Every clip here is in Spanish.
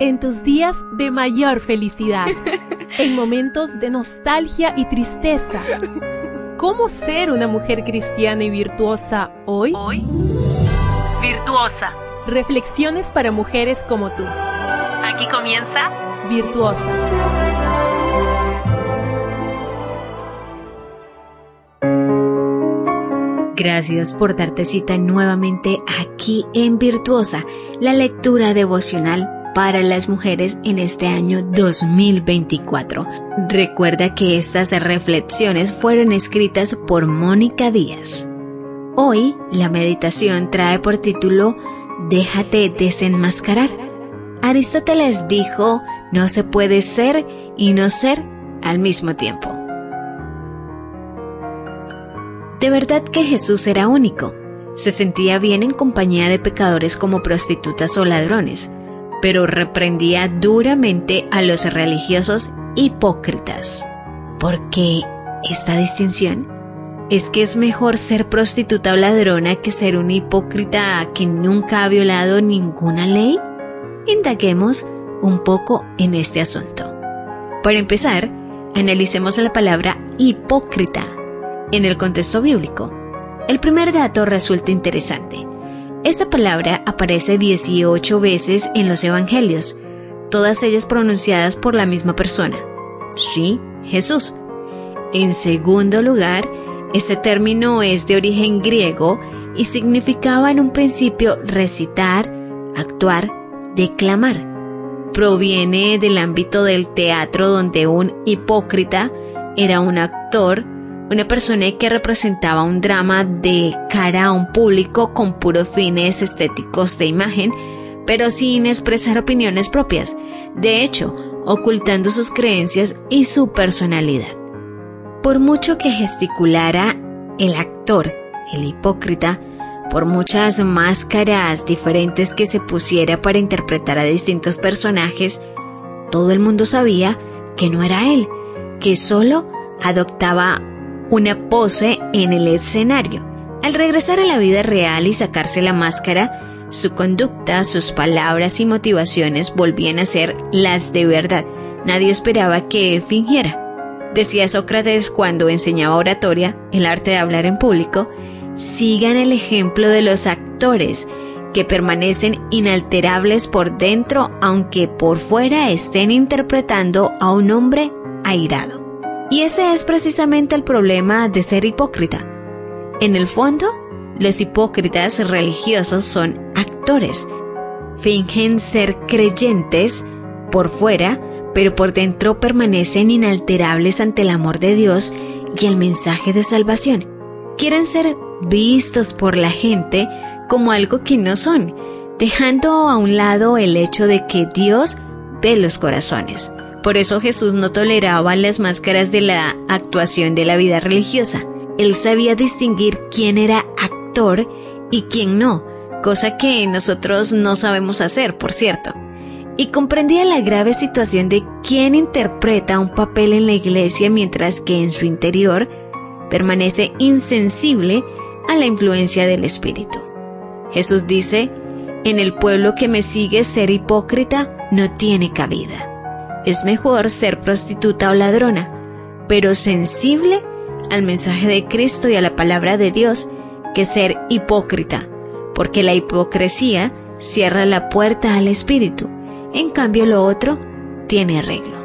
En tus días de mayor felicidad, en momentos de nostalgia y tristeza. ¿Cómo ser una mujer cristiana y virtuosa hoy? Hoy, virtuosa. Reflexiones para mujeres como tú. Aquí comienza Virtuosa. Gracias por darte cita nuevamente aquí en Virtuosa, la lectura devocional para las mujeres en este año 2024. Recuerda que estas reflexiones fueron escritas por Mónica Díaz. Hoy la meditación trae por título Déjate desenmascarar. Aristóteles dijo, no se puede ser y no ser al mismo tiempo. De verdad que Jesús era único. Se sentía bien en compañía de pecadores como prostitutas o ladrones, pero reprendía duramente a los religiosos hipócritas. ¿Por qué esta distinción? ¿Es que es mejor ser prostituta o ladrona que ser un hipócrita que nunca ha violado ninguna ley? Indaguemos un poco en este asunto. Para empezar, analicemos la palabra hipócrita en el contexto bíblico. El primer dato resulta interesante. Esta palabra aparece 18 veces en los Evangelios, todas ellas pronunciadas por la misma persona. Sí, Jesús. En segundo lugar, este término es de origen griego y significaba en un principio recitar, actuar, declamar. Proviene del ámbito del teatro donde un hipócrita era un actor una persona que representaba un drama de cara a un público con puros fines estéticos de imagen, pero sin expresar opiniones propias, de hecho, ocultando sus creencias y su personalidad. Por mucho que gesticulara el actor, el hipócrita, por muchas máscaras diferentes que se pusiera para interpretar a distintos personajes, todo el mundo sabía que no era él, que solo adoptaba una pose en el escenario. Al regresar a la vida real y sacarse la máscara, su conducta, sus palabras y motivaciones volvían a ser las de verdad. Nadie esperaba que fingiera. Decía Sócrates cuando enseñaba oratoria, el arte de hablar en público, sigan el ejemplo de los actores, que permanecen inalterables por dentro aunque por fuera estén interpretando a un hombre airado. Y ese es precisamente el problema de ser hipócrita. En el fondo, los hipócritas religiosos son actores. Fingen ser creyentes por fuera, pero por dentro permanecen inalterables ante el amor de Dios y el mensaje de salvación. Quieren ser vistos por la gente como algo que no son, dejando a un lado el hecho de que Dios ve los corazones. Por eso Jesús no toleraba las máscaras de la actuación de la vida religiosa. Él sabía distinguir quién era actor y quién no, cosa que nosotros no sabemos hacer, por cierto. Y comprendía la grave situación de quién interpreta un papel en la iglesia mientras que en su interior permanece insensible a la influencia del Espíritu. Jesús dice, en el pueblo que me sigue ser hipócrita no tiene cabida. Es mejor ser prostituta o ladrona, pero sensible al mensaje de Cristo y a la palabra de Dios que ser hipócrita, porque la hipocresía cierra la puerta al Espíritu. En cambio lo otro tiene arreglo.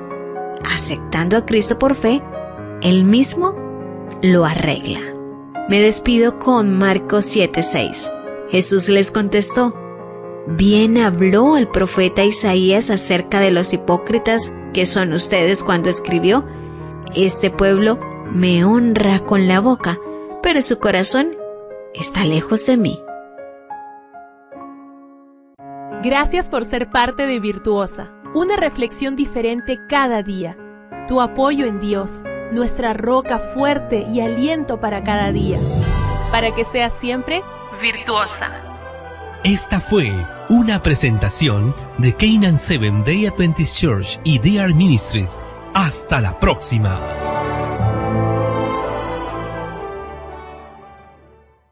Aceptando a Cristo por fe, Él mismo lo arregla. Me despido con Marcos 7:6. Jesús les contestó, Bien habló el profeta Isaías acerca de los hipócritas que son ustedes cuando escribió, Este pueblo me honra con la boca, pero su corazón está lejos de mí. Gracias por ser parte de Virtuosa, una reflexión diferente cada día. Tu apoyo en Dios, nuestra roca fuerte y aliento para cada día. Para que seas siempre virtuosa. Esta fue una presentación de Canaan Seven Day Adventist Church y DR Ministries. Hasta la próxima.